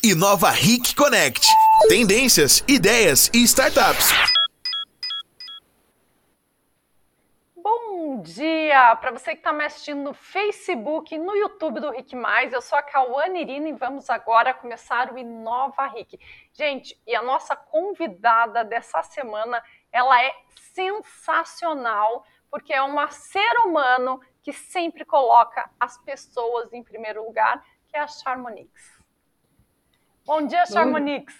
Inova Ric Connect. Tendências, ideias e startups. Bom dia para você que está me assistindo no Facebook e no YouTube do Rick Mais. Eu sou a Cauane Irina e vamos agora começar o Inova Rick. Gente, e a nossa convidada dessa semana, ela é sensacional porque é um ser humano que sempre coloca as pessoas em primeiro lugar, que é a Charmonix. Bom dia, Charmonix.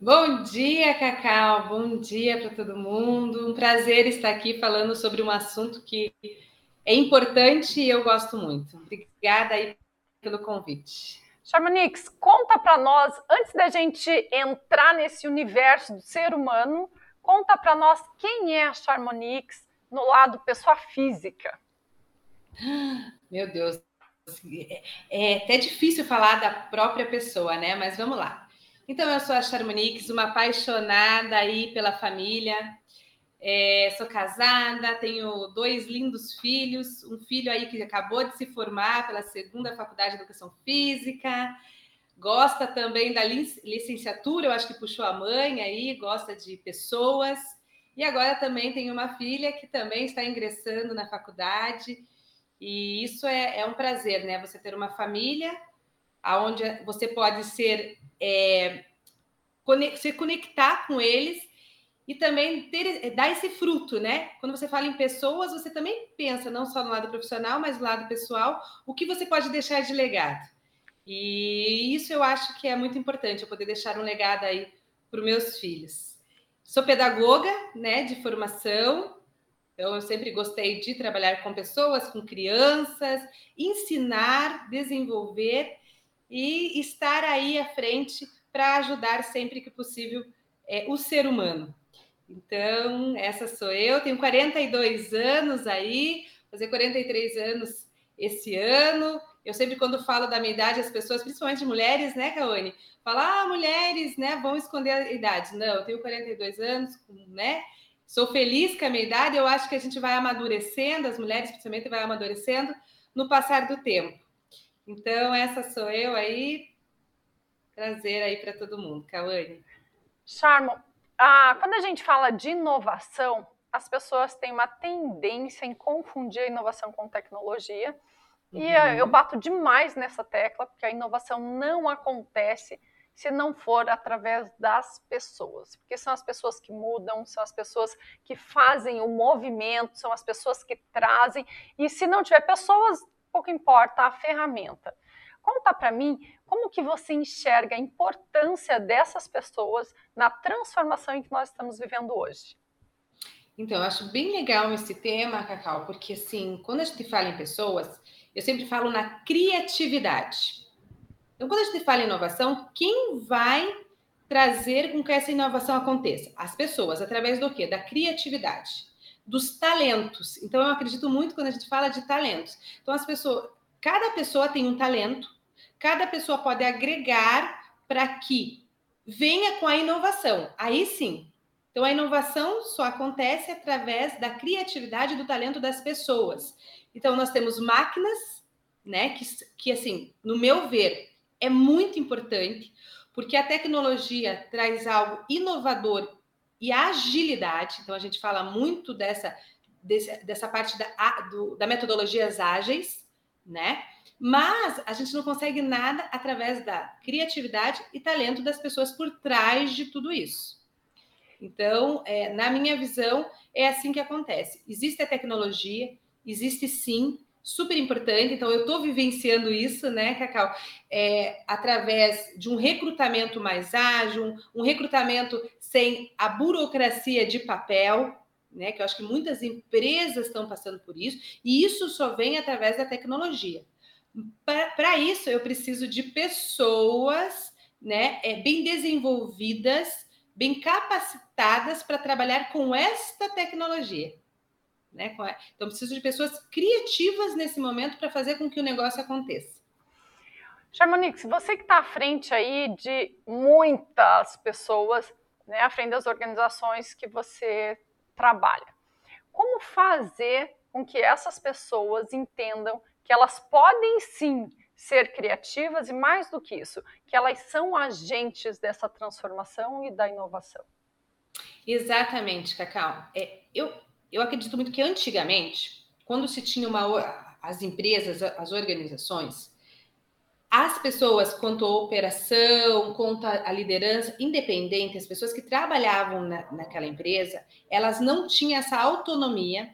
Bom dia, Cacau. Bom dia para todo mundo. Um prazer estar aqui falando sobre um assunto que é importante e eu gosto muito. Obrigada aí pelo convite. Charmonix, conta para nós, antes da gente entrar nesse universo do ser humano, conta para nós quem é a Charmonix no lado pessoa física. Meu Deus, é, é até difícil falar da própria pessoa, né? Mas vamos lá. Então, eu sou a Charmonix, uma apaixonada aí pela família. É, sou casada, tenho dois lindos filhos, um filho aí que acabou de se formar pela segunda faculdade de educação física, gosta também da licenciatura, eu acho que puxou a mãe aí, gosta de pessoas. E agora também tenho uma filha que também está ingressando na faculdade. E isso é, é um prazer, né? Você ter uma família onde você pode ser é, se conectar com eles e também ter, dar esse fruto, né? Quando você fala em pessoas, você também pensa não só no lado profissional, mas no lado pessoal, o que você pode deixar de legado. E isso eu acho que é muito importante, eu poder deixar um legado aí para os meus filhos. Sou pedagoga, né, de formação, então, eu sempre gostei de trabalhar com pessoas, com crianças, ensinar, desenvolver e estar aí à frente para ajudar sempre que possível é, o ser humano. Então, essa sou eu, tenho 42 anos aí, fazer 43 anos esse ano. Eu sempre, quando falo da minha idade, as pessoas, principalmente mulheres, né, Caone, falam, ah, mulheres, né, vão esconder a idade. Não, eu tenho 42 anos, né? Sou feliz com a minha idade, eu acho que a gente vai amadurecendo, as mulheres principalmente vai amadurecendo no passar do tempo. Então, essa sou eu aí, trazer aí para todo mundo. Cauane. Charmo, ah, quando a gente fala de inovação, as pessoas têm uma tendência em confundir a inovação com tecnologia. Uhum. E eu bato demais nessa tecla, porque a inovação não acontece se não for através das pessoas, porque são as pessoas que mudam, são as pessoas que fazem o movimento, são as pessoas que trazem, e se não tiver pessoas, pouco importa a ferramenta. Conta para mim como que você enxerga a importância dessas pessoas na transformação em que nós estamos vivendo hoje. Então, eu acho bem legal esse tema, Cacau, porque assim, quando a gente fala em pessoas, eu sempre falo na criatividade. Então, quando a gente fala em inovação, quem vai trazer com que essa inovação aconteça? As pessoas, através do quê? Da criatividade, dos talentos. Então, eu acredito muito quando a gente fala de talentos. Então, as pessoas, cada pessoa tem um talento, cada pessoa pode agregar para que venha com a inovação. Aí sim. Então, a inovação só acontece através da criatividade e do talento das pessoas. Então, nós temos máquinas, né, que, que assim, no meu ver, é muito importante, porque a tecnologia traz algo inovador e agilidade. Então, a gente fala muito dessa, dessa, parte da, do, da metodologias ágeis, né? Mas a gente não consegue nada através da criatividade e talento das pessoas por trás de tudo isso. Então, é, na minha visão, é assim que acontece. Existe a tecnologia, existe sim super importante. Então, eu estou vivenciando isso, né, Cacau? É, através de um recrutamento mais ágil, um recrutamento sem a burocracia de papel, né? Que eu acho que muitas empresas estão passando por isso, e isso só vem através da tecnologia. Para isso, eu preciso de pessoas né, é, bem desenvolvidas, bem capacitadas para trabalhar com esta tecnologia. Né? Então, preciso de pessoas criativas nesse momento para fazer com que o negócio aconteça. Charmonix, você que está à frente aí de muitas pessoas, né, à frente das organizações que você trabalha, como fazer com que essas pessoas entendam que elas podem sim ser criativas e, mais do que isso, que elas são agentes dessa transformação e da inovação. Exatamente, Cacau. É, eu, eu acredito muito que antigamente, quando se tinha uma, as empresas, as organizações, as pessoas quanto à operação, quanto à liderança independente, as pessoas que trabalhavam na, naquela empresa, elas não tinham essa autonomia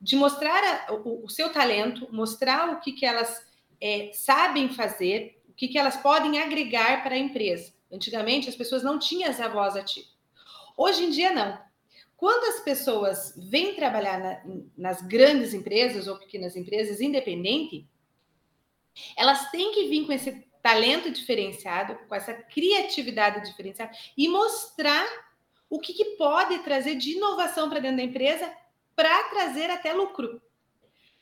de mostrar a, o, o, seu talento, mostrar o que, que elas é, sabem fazer, o que, que elas podem agregar para a empresa. Antigamente, as pessoas não tinham essa voz ativa. Hoje em dia, não. Quando as pessoas vêm trabalhar na, nas grandes empresas ou pequenas empresas independente, elas têm que vir com esse talento diferenciado, com essa criatividade diferenciada e mostrar o que, que pode trazer de inovação para dentro da empresa para trazer até lucro,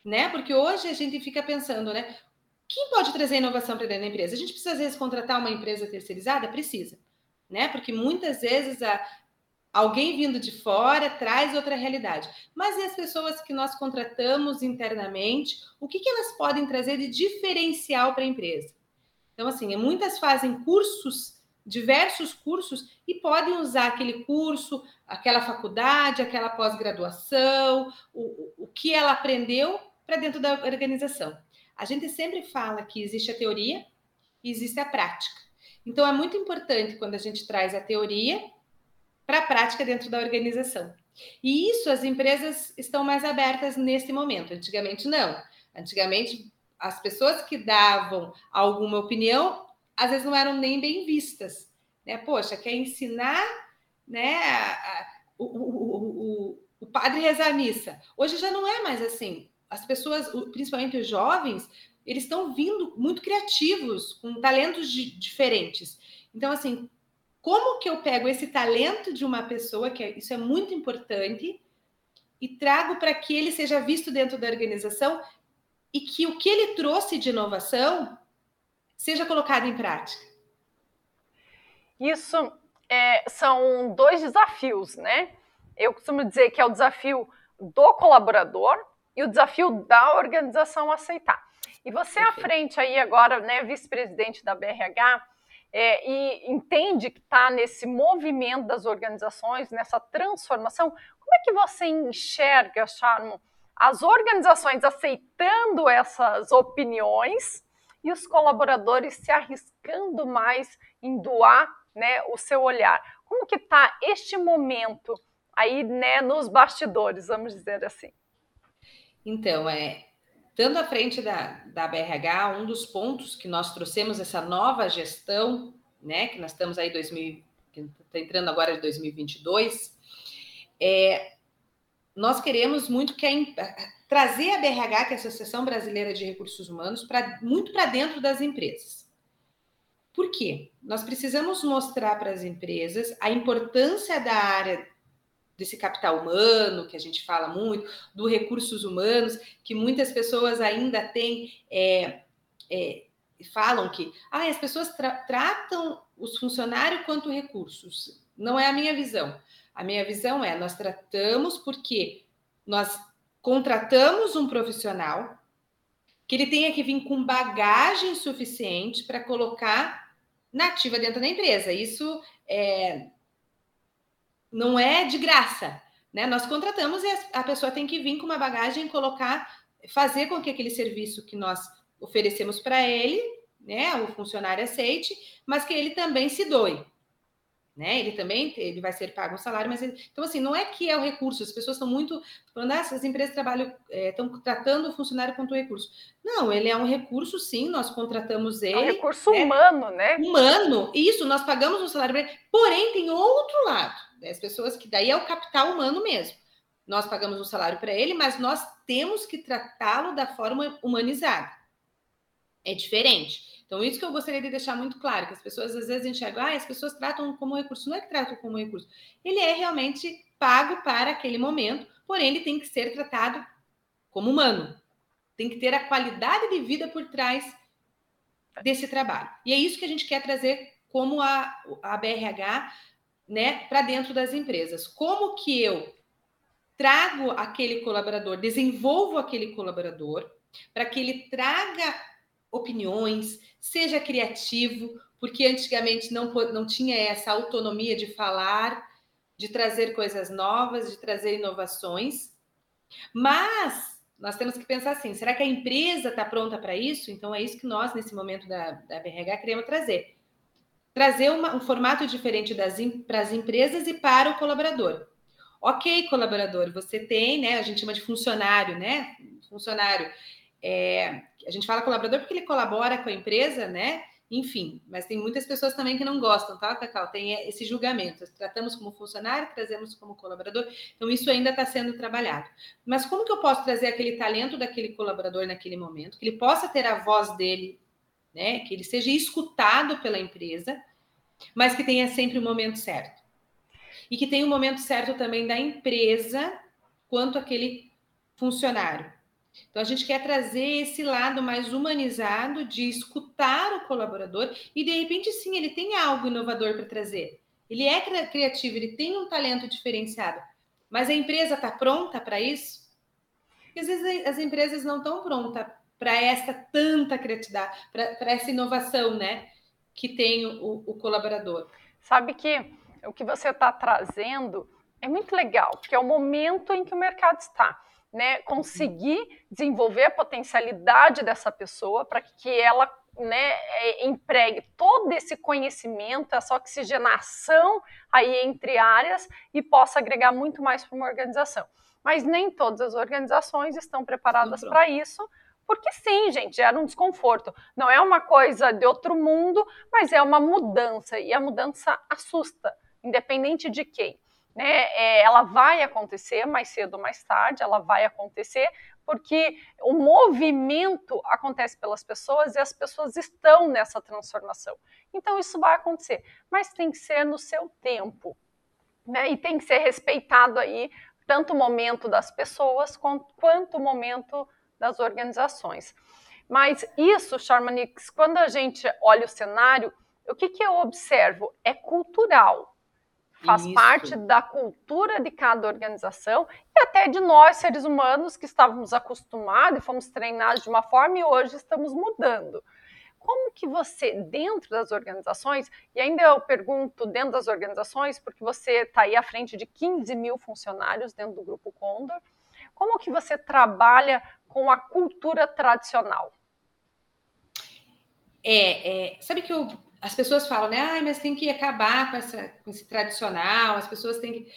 né? Porque hoje a gente fica pensando, né? Quem pode trazer inovação para dentro da empresa? A gente precisa às vezes contratar uma empresa terceirizada, precisa, né? Porque muitas vezes a, alguém vindo de fora traz outra realidade. Mas e as pessoas que nós contratamos internamente, o que, que elas podem trazer de diferencial para a empresa? Então, assim, muitas fazem cursos diversos cursos e podem usar aquele curso, aquela faculdade, aquela pós-graduação, o, o que ela aprendeu para dentro da organização. A gente sempre fala que existe a teoria e existe a prática. Então, é muito importante quando a gente traz a teoria para a prática dentro da organização. E isso as empresas estão mais abertas nesse momento. Antigamente, não. Antigamente, as pessoas que davam alguma opinião às vezes não eram nem bem vistas. Né? Poxa, quer ensinar né, o, o, o, o padre rezar a missa. Hoje já não é mais assim. As pessoas, principalmente os jovens, eles estão vindo muito criativos, com talentos de, diferentes. Então, assim, como que eu pego esse talento de uma pessoa, que é, isso é muito importante, e trago para que ele seja visto dentro da organização e que o que ele trouxe de inovação seja colocado em prática? Isso é, são dois desafios, né? Eu costumo dizer que é o desafio do colaborador e o desafio da organização aceitar. E você à frente aí agora, né, vice-presidente da BRH, é, e entende que está nesse movimento das organizações, nessa transformação, como é que você enxerga, Charmo, as organizações aceitando essas opiniões e os colaboradores se arriscando mais em doar né, o seu olhar. Como que está este momento aí né, nos bastidores, vamos dizer assim? Então, é, estando à frente da, da BRH, um dos pontos que nós trouxemos essa nova gestão, né, que nós estamos aí 2000, está entrando agora de 2022, é, nós queremos muito que a, trazer a BRH, que é a Associação Brasileira de Recursos Humanos, pra, muito para dentro das empresas. Por quê? Nós precisamos mostrar para as empresas a importância da área desse capital humano, que a gente fala muito, do recursos humanos, que muitas pessoas ainda têm, é, é, falam que ah, as pessoas tra tratam os funcionários quanto recursos. Não é a minha visão. A minha visão é, nós tratamos porque nós contratamos um profissional que ele tenha que vir com bagagem suficiente para colocar nativa dentro da empresa. Isso é, não é de graça, né? Nós contratamos e a pessoa tem que vir com uma bagagem, colocar, fazer com que aquele serviço que nós oferecemos para ele, né, o funcionário aceite, mas que ele também se doe né? Ele também ele vai ser pago um salário, mas ele... então assim não é que é o recurso. As pessoas estão muito falando, ah, as empresas trabalham estão é, tratando o funcionário quanto recurso. Não, ele é um recurso, sim. Nós contratamos ele. É um recurso né? humano, né? Humano. Isso. Nós pagamos um salário para ele. Porém, tem outro lado. Né? As pessoas que daí é o capital humano mesmo. Nós pagamos um salário para ele, mas nós temos que tratá-lo da forma humanizada. É diferente. Então, isso que eu gostaria de deixar muito claro, que as pessoas às vezes enxergam, ah, as pessoas tratam como recurso. Não é que tratam como recurso. Ele é realmente pago para aquele momento, porém ele tem que ser tratado como humano. Tem que ter a qualidade de vida por trás desse trabalho. E é isso que a gente quer trazer como a, a BRH né, para dentro das empresas. Como que eu trago aquele colaborador, desenvolvo aquele colaborador para que ele traga opiniões, seja criativo, porque antigamente não, não tinha essa autonomia de falar, de trazer coisas novas, de trazer inovações. Mas nós temos que pensar assim: será que a empresa está pronta para isso? Então é isso que nós, nesse momento da, da BRH, queremos trazer. Trazer uma, um formato diferente para as empresas e para o colaborador. Ok, colaborador, você tem, né? A gente chama de funcionário, né? Funcionário. É, a gente fala colaborador porque ele colabora com a empresa, né? Enfim, mas tem muitas pessoas também que não gostam, tá, Cacau? Tem esse julgamento. Tratamos como funcionário, trazemos como colaborador. Então, isso ainda está sendo trabalhado. Mas como que eu posso trazer aquele talento daquele colaborador naquele momento, que ele possa ter a voz dele, né? Que ele seja escutado pela empresa, mas que tenha sempre o momento certo. E que tenha o momento certo também da empresa quanto aquele funcionário. Então, a gente quer trazer esse lado mais humanizado de escutar o colaborador e, de repente, sim, ele tem algo inovador para trazer. Ele é criativo, ele tem um talento diferenciado. Mas a empresa está pronta para isso? Porque, às vezes as empresas não estão prontas para essa tanta criatividade, para essa inovação, né? Que tem o, o colaborador. Sabe que o que você está trazendo é muito legal, porque é o momento em que o mercado está né, conseguir desenvolver a potencialidade dessa pessoa para que ela né, é, empregue todo esse conhecimento, essa oxigenação aí entre áreas e possa agregar muito mais para uma organização. Mas nem todas as organizações estão preparadas para isso, porque sim, gente, gera um desconforto. Não é uma coisa de outro mundo, mas é uma mudança e a mudança assusta, independente de quem né, é, ela vai acontecer mais cedo ou mais tarde, ela vai acontecer, porque o movimento acontece pelas pessoas e as pessoas estão nessa transformação. Então isso vai acontecer, mas tem que ser no seu tempo, né? E tem que ser respeitado aí tanto o momento das pessoas quanto o momento das organizações. Mas isso, Charmanix, quando a gente olha o cenário, o que, que eu observo? É cultural faz Isso. parte da cultura de cada organização e até de nós, seres humanos, que estávamos acostumados e fomos treinados de uma forma e hoje estamos mudando. Como que você, dentro das organizações, e ainda eu pergunto dentro das organizações, porque você está aí à frente de 15 mil funcionários dentro do Grupo Condor, como que você trabalha com a cultura tradicional? É, é sabe que eu as pessoas falam, né? Ah, mas tem que acabar com, essa, com esse tradicional, as pessoas têm que.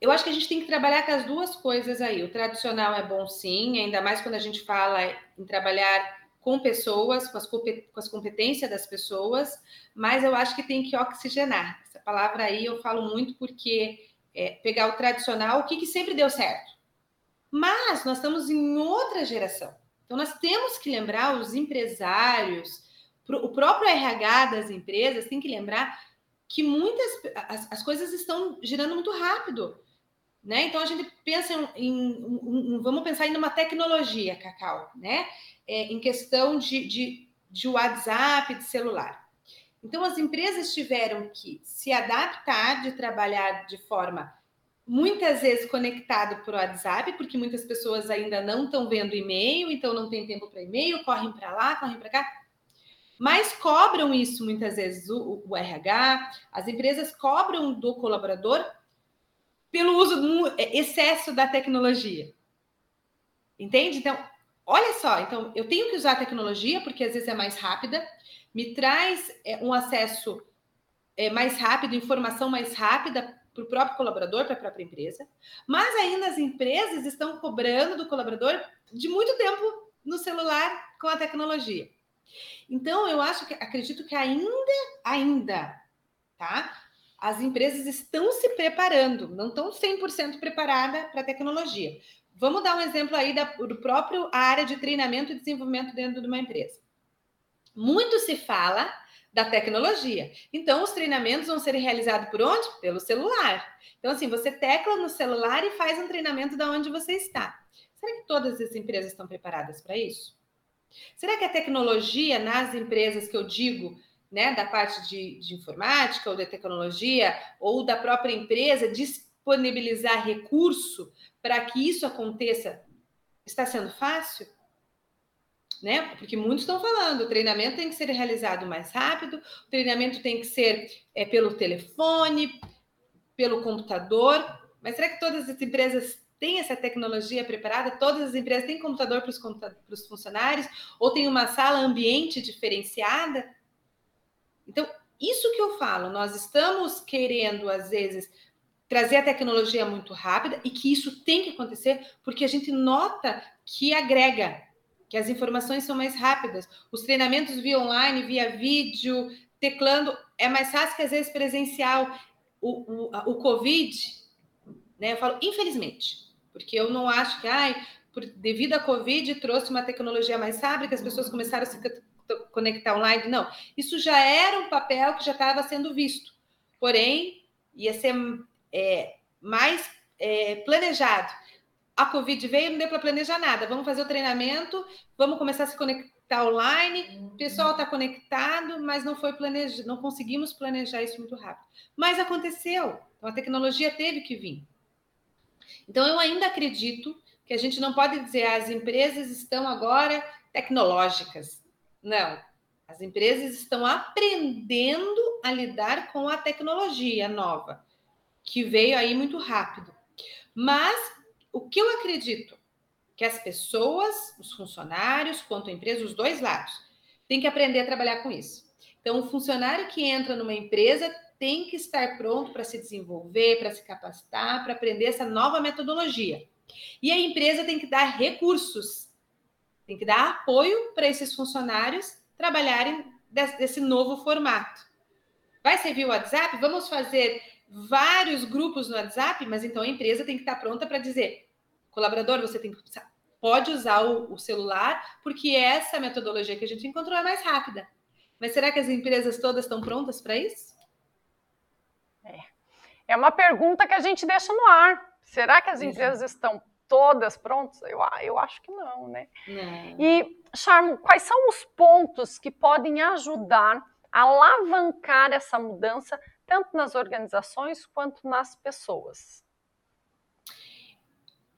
Eu acho que a gente tem que trabalhar com as duas coisas aí. O tradicional é bom sim, ainda mais quando a gente fala em trabalhar com pessoas, com as, com as competências das pessoas, mas eu acho que tem que oxigenar. Essa palavra aí eu falo muito porque é, pegar o tradicional, o que, que sempre deu certo. Mas nós estamos em outra geração. Então nós temos que lembrar os empresários, o próprio RH das empresas tem que lembrar que muitas as, as coisas estão girando muito rápido. Né? Então a gente pensa em, em, vamos pensar em uma tecnologia, Cacau, né? É, em questão de, de, de WhatsApp, de celular. Então as empresas tiveram que se adaptar de trabalhar de forma muitas vezes conectado por WhatsApp, porque muitas pessoas ainda não estão vendo e-mail, então não tem tempo para e-mail, correm para lá, correm para cá mas cobram isso muitas vezes o, o, RH, as empresas cobram do colaborador pelo uso é, excesso da tecnologia. Entende? Então, olha só, então eu tenho que usar a tecnologia porque às vezes é mais rápida, me traz é, um acesso é, mais rápido, informação mais rápida para o próprio colaborador, para a própria empresa, mas ainda as empresas estão cobrando do colaborador de muito tempo no celular com a tecnologia. Então, eu acho que acredito que ainda, ainda, tá? As empresas estão se preparando, não estão 100% preparadas para a tecnologia. Vamos dar um exemplo aí da, do próprio área de treinamento e desenvolvimento dentro de uma empresa. Muito se fala da tecnologia. Então, os treinamentos vão ser realizados por onde? Pelo celular. Então, assim, você tecla no celular e faz um treinamento da onde você está. Será que todas as empresas estão preparadas para isso? Será que a tecnologia nas empresas que eu digo, né, da parte de, de informática ou da tecnologia, ou da própria empresa, disponibilizar recurso para que isso aconteça, está sendo fácil? né? Porque muitos estão falando, o treinamento tem que ser realizado mais rápido, o treinamento tem que ser é, pelo telefone, pelo computador. Mas será que todas as empresas têm essa tecnologia preparada? Todas as empresas têm computador para os funcionários? Ou tem uma sala ambiente diferenciada? Então, isso que eu falo, nós estamos querendo, às vezes, trazer a tecnologia muito rápida e que isso tem que acontecer porque a gente nota que agrega, que as informações são mais rápidas. Os treinamentos via online, via vídeo, teclando, é mais fácil que às vezes presencial. O, o, o Covid, né? Eu falo, infelizmente, porque eu não acho que, ai, por, devido à Covid, trouxe uma tecnologia mais rápida, que as pessoas começaram a se conectar online. Não, isso já era um papel que já estava sendo visto. Porém, ia ser é, mais é, planejado. A Covid veio, não deu para planejar nada. Vamos fazer o treinamento, vamos começar a se conectar online. O pessoal está conectado, mas não foi planejado, não conseguimos planejar isso muito rápido. Mas aconteceu. Então a tecnologia teve que vir. Então eu ainda acredito que a gente não pode dizer ah, as empresas estão agora tecnológicas. Não. As empresas estão aprendendo a lidar com a tecnologia nova que veio aí muito rápido. Mas o que eu acredito que as pessoas, os funcionários, quanto a empresa, os dois lados, têm que aprender a trabalhar com isso. Então, o funcionário que entra numa empresa tem que estar pronto para se desenvolver, para se capacitar, para aprender essa nova metodologia. E a empresa tem que dar recursos, tem que dar apoio para esses funcionários trabalharem desse novo formato. Vai servir o WhatsApp? Vamos fazer vários grupos no WhatsApp, mas então a empresa tem que estar pronta para dizer: colaborador, você tem que pode usar o, o, celular, porque essa metodologia que a gente encontrou é mais rápida. Mas será que as empresas todas estão prontas para isso? É. uma pergunta que a gente deixa no ar. Será que as empresas estão todas prontas? Eu, eu acho que não, né? Não. E, Charmo, quais são os pontos que podem ajudar a alavancar essa mudança tanto nas organizações quanto nas pessoas?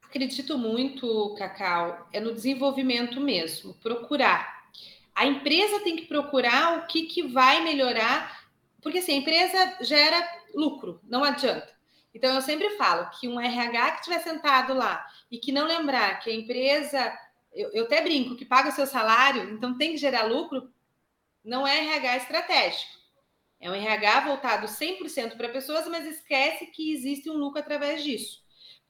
Acredito muito, Cacau, é no desenvolvimento mesmo, procurar. A empresa tem que procurar o que, que vai melhorar, porque assim, a empresa gera lucro, não adianta. Então, eu sempre falo que um RH que estiver sentado lá e que não lembrar que a empresa, eu, eu até brinco, que paga seu salário, então tem que gerar lucro, não é RH estratégico. É um RH voltado 100% para pessoas, mas esquece que existe um lucro através disso.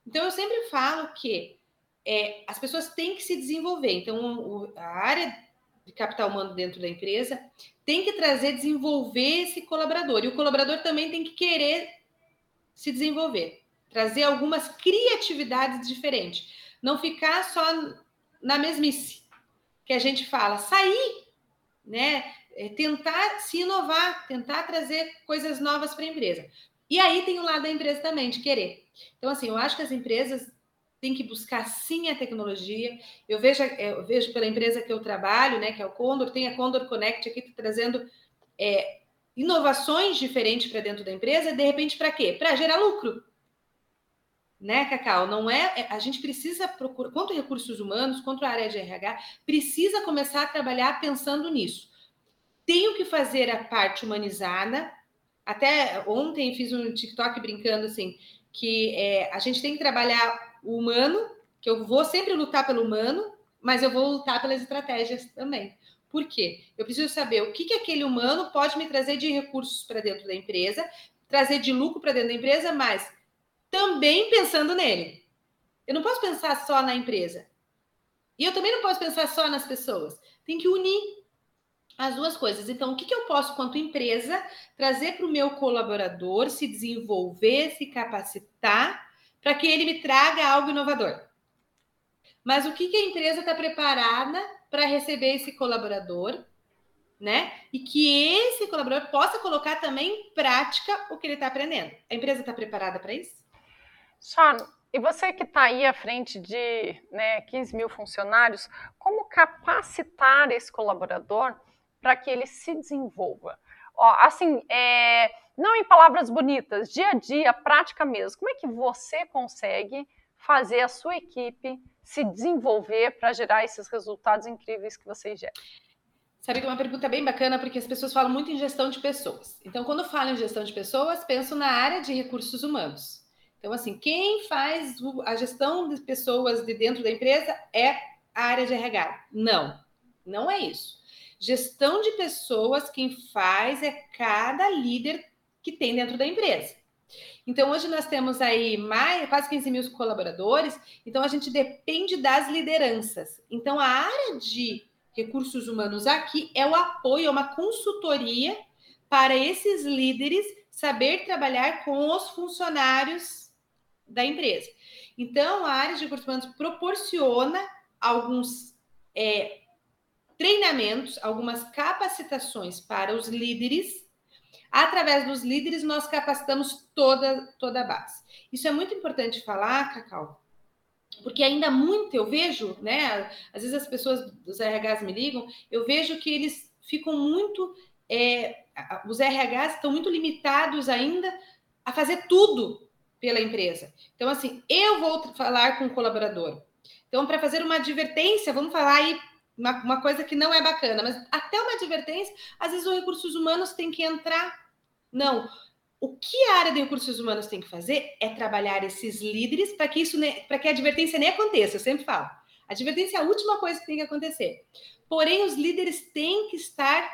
Então, eu sempre falo que é, as pessoas têm que se desenvolver. Então, o, a área de capital humano dentro da empresa tem que trazer, desenvolver esse colaborador. E o colaborador também tem que querer se desenvolver, trazer algumas criatividades diferentes. Não ficar só na mesmice que a gente fala, sair, né? é tentar se inovar, tentar trazer coisas novas para a empresa. E aí tem o lado da empresa também, de querer. Então, assim, eu acho que as empresas têm que buscar sim a tecnologia. Eu vejo, eu vejo pela empresa que eu trabalho, né, que é o Condor, tem a Condor Connect aqui trazendo é, inovações diferentes para dentro da empresa, de repente, para quê? Para gerar lucro. Né, Cacau? Não é, é. A gente precisa procurar, quanto recursos humanos, quanto a área de RH, precisa começar a trabalhar pensando nisso tenho que fazer a parte humanizada. Até ontem fiz um TikTok brincando assim, que é, a gente tem que trabalhar o humano, que eu vou sempre lutar pelo humano, mas eu vou lutar pelas estratégias também. Por quê? Eu preciso saber o que, que aquele humano pode me trazer de recursos para dentro da empresa, trazer de lucro para dentro da empresa, mas também pensando nele. Eu não posso pensar só na empresa. E eu também não posso pensar só nas pessoas. Tem que unir as duas coisas. Então, o que, que eu posso, quanto empresa, trazer para o meu colaborador se desenvolver, se capacitar, para que ele me traga algo inovador? Mas o que, que a empresa está preparada para receber esse colaborador, né? E que esse colaborador possa colocar também em prática o que ele está aprendendo. A empresa está preparada para isso? Sean, e você que está aí à frente de né, 15 mil funcionários, como capacitar esse colaborador para que ele se desenvolva. Ó, assim, é, não em palavras bonitas, dia a dia, prática mesmo. Como é que você consegue fazer a sua equipe se desenvolver para gerar esses resultados incríveis que vocês geram? Sabe que é uma pergunta bem bacana, porque as pessoas falam muito em gestão de pessoas. Então, quando falam em gestão de pessoas, penso na área de recursos humanos. Então, assim, quem faz a gestão de pessoas de dentro da empresa é a área de RH. Não, não é isso. Gestão de pessoas, quem faz é cada líder que tem dentro da empresa. Então, hoje nós temos aí mais, quase 15 mil colaboradores, então a gente depende das lideranças. Então, a área de recursos humanos aqui é o apoio, é uma consultoria para esses líderes saber trabalhar com os funcionários da empresa. Então, a área de recursos humanos proporciona alguns é, treinamentos, algumas capacitações para os líderes. Através dos líderes, nós capacitamos toda, toda a base. Isso é muito importante falar, Cacau, porque ainda muito eu vejo, né? Às vezes as pessoas dos RHs me ligam, eu vejo que eles ficam muito. É, os RHs estão muito limitados ainda a fazer tudo pela empresa. Então, assim, eu vou falar com o colaborador. Então, para fazer uma advertência, vamos falar aí uma, uma, coisa que não é bacana, mas até uma advertência, às vezes os recursos humanos tem que entrar. Não, o que a área de recursos humanos tem que fazer é trabalhar esses líderes para que isso para que a advertência nem aconteça. Eu sempre falo. A advertência é a última coisa que tem que acontecer. Porém, os líderes têm que estar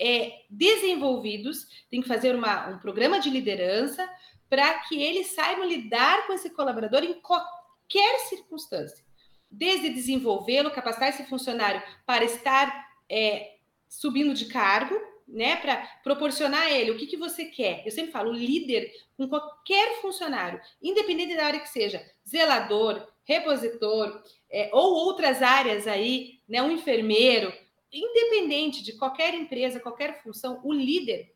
é, desenvolvidos, têm que fazer uma, um programa de liderança para que eles saibam lidar com esse colaborador em qualquer circunstância. Desde desenvolvê-lo, capacitar esse funcionário para estar é, subindo de cargo, né, para proporcionar a ele o que, que você quer. Eu sempre falo, líder com qualquer funcionário, independente da área que seja, zelador, repositor, é, ou outras áreas aí, né, um enfermeiro, independente de qualquer empresa, qualquer função, o líder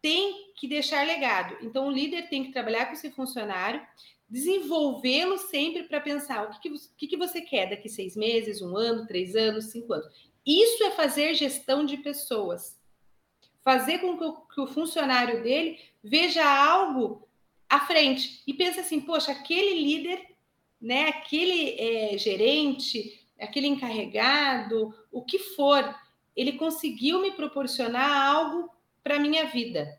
tem que deixar legado. Então, o líder tem que trabalhar com esse funcionário, desenvolvê-lo sempre para pensar o que, que, que, que você quer daqui seis meses, um ano, três anos, cinco anos. Isso é fazer gestão de pessoas fazer com que o, que o funcionário dele veja algo à frente e pense assim, poxa, aquele líder, né, aquele é, gerente, aquele encarregado, o que for, ele conseguiu me proporcionar algo para minha vida.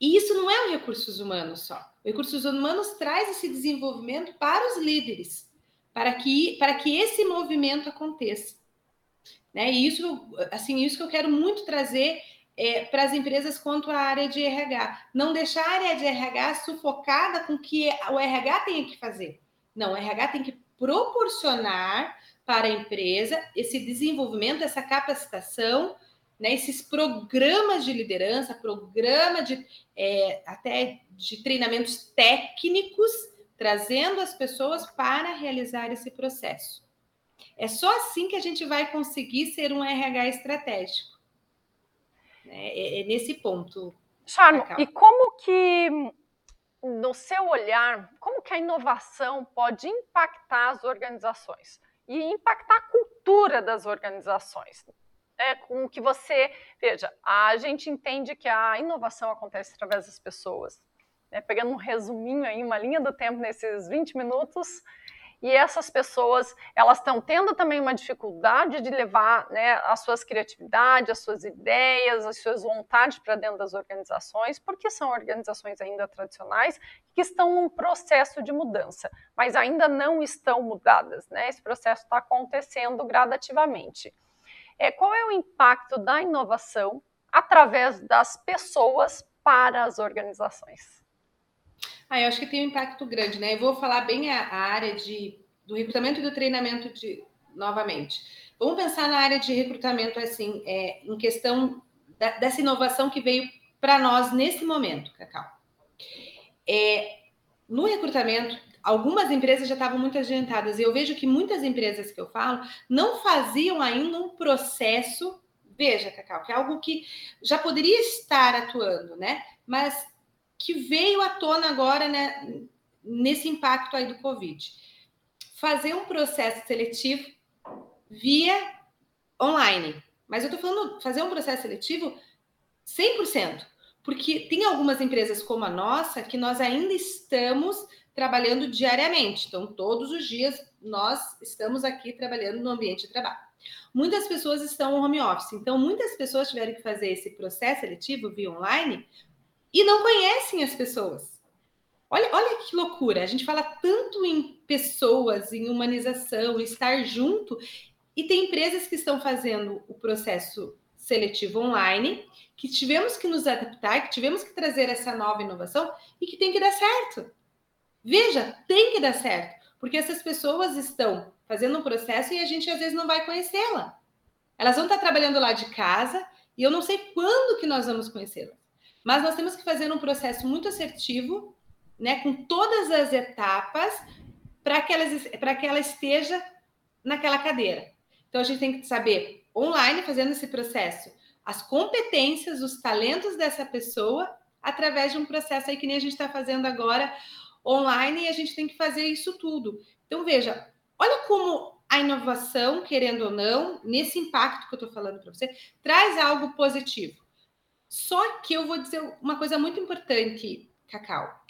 E isso não é o recursos humanos só. O recursos humanos traz esse desenvolvimento para os líderes, para que, para que esse movimento aconteça. Né? E isso, assim, isso que eu quero muito trazer é, para as empresas quanto à área de RH. Não deixar a área de RH sufocada com o que o RH tem que fazer. Não, o RH tem que proporcionar para a empresa esse desenvolvimento, essa capacitação, né, esses programas de liderança, programa de é, até de treinamentos técnicos, trazendo as pessoas para realizar esse processo. É só assim que a gente vai conseguir ser um RH estratégico. Né? É, é nesse ponto. Charme, e como que, no seu olhar, como que a inovação pode impactar as organizações? E impactar a cultura das organizações? É, com que você. Veja, a gente entende que a inovação acontece através das pessoas. Né? Pegando um resuminho aí, uma linha do tempo nesses 20 minutos, e essas pessoas elas estão tendo também uma dificuldade de levar né, as suas criatividades, as suas ideias, as suas vontades para dentro das organizações, porque são organizações ainda tradicionais que estão num processo de mudança, mas ainda não estão mudadas. Né? Esse processo está acontecendo gradativamente. É, qual é o impacto da inovação através das pessoas para as organizações? Ah, eu acho que tem um impacto grande, né? Eu vou falar bem a, a área de, do recrutamento e do treinamento de, novamente. Vamos pensar na área de recrutamento, assim, é, em questão da, dessa inovação que veio para nós nesse momento, Cacau. É, no recrutamento, algumas empresas já estavam muito adiantadas, e eu vejo que muitas empresas que eu falo não faziam ainda um processo. Veja, Cacau, que é algo que já poderia estar atuando, né? Mas que veio à tona agora, né, nesse impacto aí do Covid. Fazer um processo seletivo via online. Mas eu estou falando fazer um processo seletivo 100%, porque tem algumas empresas como a nossa que nós ainda estamos trabalhando diariamente. Então, todos os dias nós estamos aqui trabalhando no ambiente de trabalho. Muitas pessoas estão no home office, então muitas pessoas tiveram que fazer esse processo seletivo via online e não conhecem as pessoas. Olha, olha que loucura! A gente fala tanto em pessoas, em humanização, estar junto, e tem empresas que estão fazendo o processo seletivo online, que tivemos que nos adaptar, que tivemos que trazer essa nova inovação e que tem que dar certo. Veja, tem que dar certo, porque essas pessoas estão fazendo um processo e a gente às vezes não vai conhecê-la. Elas vão estar trabalhando lá de casa e eu não sei quando que nós vamos conhecê-las. Mas nós temos que fazer um processo muito assertivo, né, com todas as etapas para que, que ela esteja naquela cadeira. Então a gente tem que saber online fazendo esse processo, as competências, os talentos dessa pessoa através de um processo aí que nem a gente está fazendo agora online e a gente tem que fazer isso tudo. Então veja, olha como a inovação, querendo ou não, nesse impacto que eu estou falando para você, traz algo positivo. Só que eu vou dizer uma coisa muito importante, Cacau.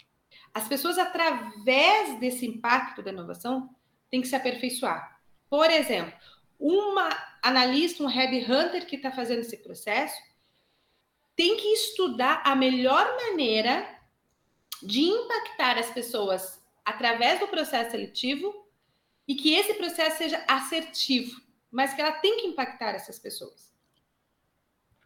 As pessoas, através desse impacto da inovação, têm que se aperfeiçoar. Por exemplo, uma analista, um headhunter que está fazendo esse processo, tem que estudar a melhor maneira de impactar as pessoas através do processo seletivo e que esse processo seja assertivo, mas que ela tem que impactar essas pessoas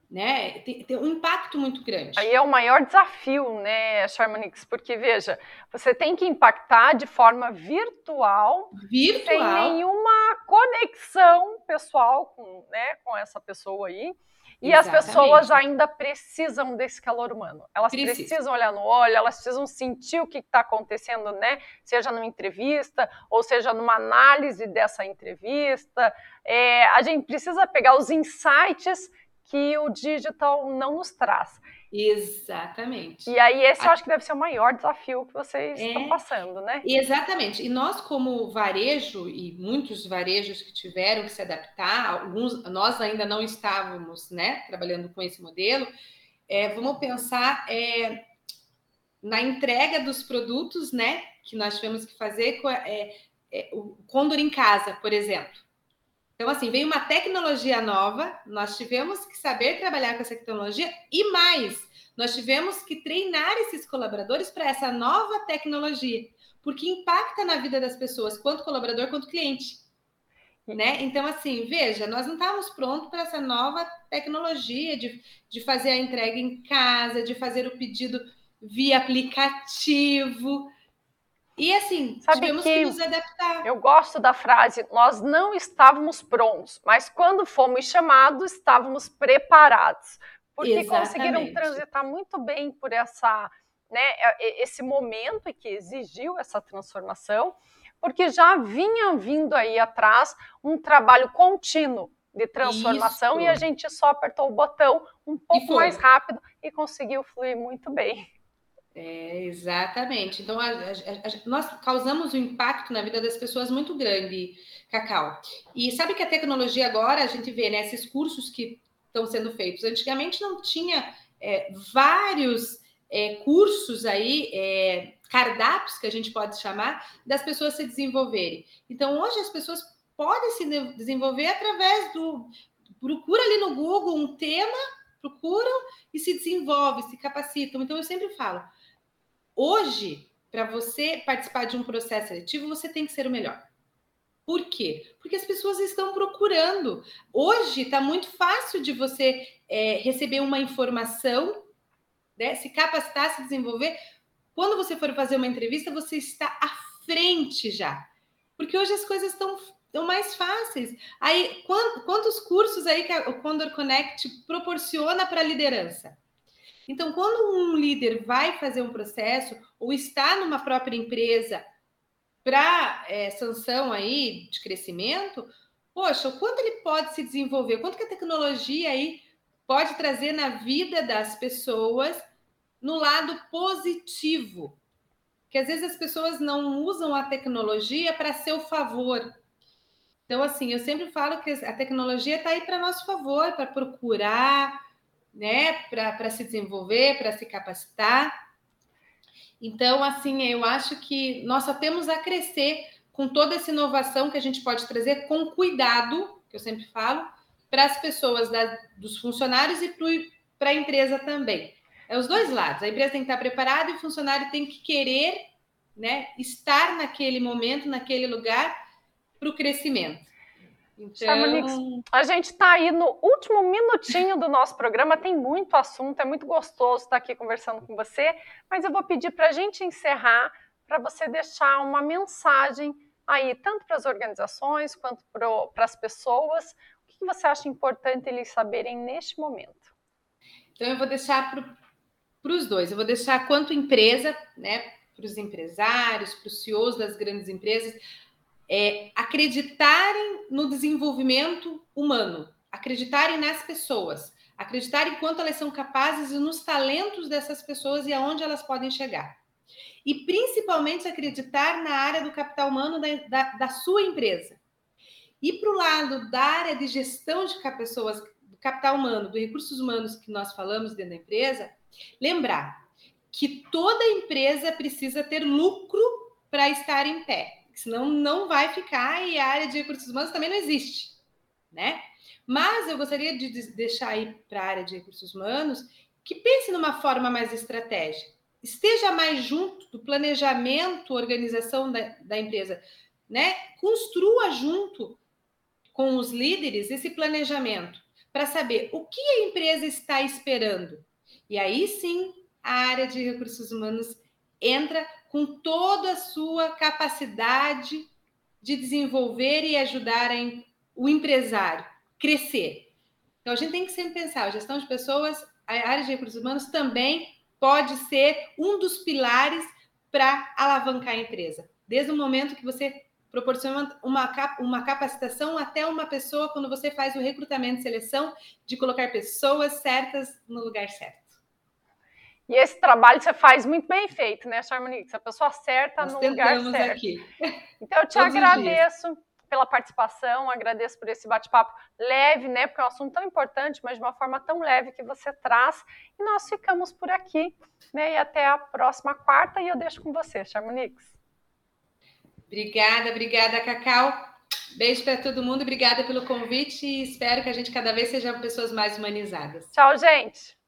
né? Tem, tem, um impacto muito grande. Aí é o maior desafio, né, Charmanix? Porque, veja, você tem que impactar de forma virtual, virtual. sem nenhuma conexão pessoal com, né, com essa pessoa aí. E Exatamente. as pessoas ainda precisam desse calor humano. Elas Precisa. precisam olhar no olho, elas precisam sentir o que está acontecendo, né? Seja numa entrevista, ou seja numa análise dessa entrevista. É, a gente precisa pegar os insights que o digital não nos traz. Exatamente. E aí, esse eu acho que deve ser o maior desafio que vocês é, estão passando, né? Exatamente. E nós, como varejo, e muitos varejos que tiveram que se adaptar, alguns, nós ainda não estávamos né, trabalhando com esse modelo, é, vamos pensar é, na entrega dos produtos, né? Que nós tivemos que fazer é, é, o Condor em casa, por exemplo. Então, assim, veio uma tecnologia nova, nós tivemos que saber trabalhar com essa tecnologia e mais, nós tivemos que treinar esses colaboradores para essa nova tecnologia, porque impacta na vida das pessoas, quanto colaborador quanto cliente. Né? Então, assim, veja, nós não estávamos prontos para essa nova tecnologia de, de fazer a entrega em casa, de fazer o pedido via aplicativo. E assim, Sabe tivemos que, que nos adaptar. Eu gosto da frase, nós não estávamos prontos, mas quando fomos chamados, estávamos preparados. Porque Exatamente. conseguiram transitar muito bem por essa, né, esse momento que exigiu essa transformação, porque já vinha vindo aí atrás um trabalho contínuo de transformação Isso. e a gente só apertou o botão um pouco mais rápido e conseguiu fluir muito bem. É, exatamente. Então, a, a, a, nós causamos um impacto na vida das pessoas muito grande, Cacau. E sabe que a tecnologia agora, a gente vê, né, esses cursos que estão sendo feitos. Antigamente não tinha é, vários é, cursos aí, é, cardápios que a gente pode chamar, das pessoas se desenvolverem. Então, hoje as pessoas podem se desenvolver através do. Procura ali no Google um tema, procuram e se desenvolvem, se capacitam. Então, eu sempre falo Hoje, para você participar de um processo seletivo, você tem que ser o melhor. Por quê? Porque as pessoas estão procurando. Hoje está muito fácil de você é, receber uma informação, né, se capacitar, se desenvolver. Quando você for fazer uma entrevista, você está à frente já. Porque hoje as coisas estão mais fáceis. Aí, quantos cursos aí que o Condor Connect proporciona para a liderança? Então, quando um líder vai fazer um processo ou está numa própria empresa para é, sanção aí de crescimento, poxa, o quanto ele pode se desenvolver, quanto que a tecnologia aí pode trazer na vida das pessoas no lado positivo. Que às vezes as pessoas não usam a tecnologia para seu favor. Então, assim, eu sempre falo que a tecnologia está aí para nosso favor, para procurar, né, para se desenvolver, para se capacitar. Então, assim, eu acho que nós só temos a crescer com toda essa inovação que a gente pode trazer com cuidado, que eu sempre falo, para as pessoas, da, dos funcionários e para a empresa também. É os dois lados. A empresa tem que estar preparada e o funcionário tem que querer né, estar naquele momento, naquele lugar, para o crescimento. Então... a gente está aí no último minutinho do nosso programa, tem muito assunto, é muito gostoso estar aqui conversando com você, mas eu vou pedir para a gente encerrar, para você deixar uma mensagem aí, tanto para as organizações quanto para as pessoas, o que você acha importante eles saberem neste momento? Então, eu vou deixar para os dois, eu vou deixar quanto empresa, né, para os empresários, para os CEOs das grandes empresas, é, acreditarem no desenvolvimento humano, acreditarem nas pessoas, acreditarem quanto elas são capazes e nos talentos dessas pessoas e aonde elas podem chegar. E principalmente acreditar na área do capital humano da, da, da sua empresa. E para o lado da área de gestão de pessoas, do capital humano, dos recursos humanos que nós falamos dentro da empresa, lembrar que toda empresa precisa ter lucro para estar em pé senão não vai ficar e a área de recursos humanos também não existe, né? Mas eu gostaria de deixar aí para a área de recursos humanos que pense numa forma mais estratégica, esteja mais junto do planejamento, organização da, da empresa, né? Construa junto com os líderes esse planejamento para saber o que a empresa está esperando. E aí sim a área de recursos humanos entra com toda a sua capacidade de desenvolver e ajudar o empresário crescer. Então a gente tem que sempre pensar, a gestão de pessoas, a área de recursos humanos também pode ser um dos pilares para alavancar a empresa. Desde o momento que você proporciona uma, uma capacitação até uma pessoa, quando você faz o recrutamento e seleção, de colocar pessoas certas no lugar certo. E esse trabalho você faz muito bem feito, né, Charmonique? A pessoa certa Nós no lugar certo. Aqui. Então, eu te Todos agradeço pela participação, agradeço por esse bate-papo leve, né? Porque é um assunto tão importante, mas de uma forma tão leve que você traz. E nós ficamos por aqui, né? E até a próxima quarta, e eu deixo com você, Charmonix. Obrigada, obrigada, Cacau. Beijo para todo mundo, obrigada pelo convite e espero que a gente cada vez seja pessoas mais humanizadas. Tchau, gente.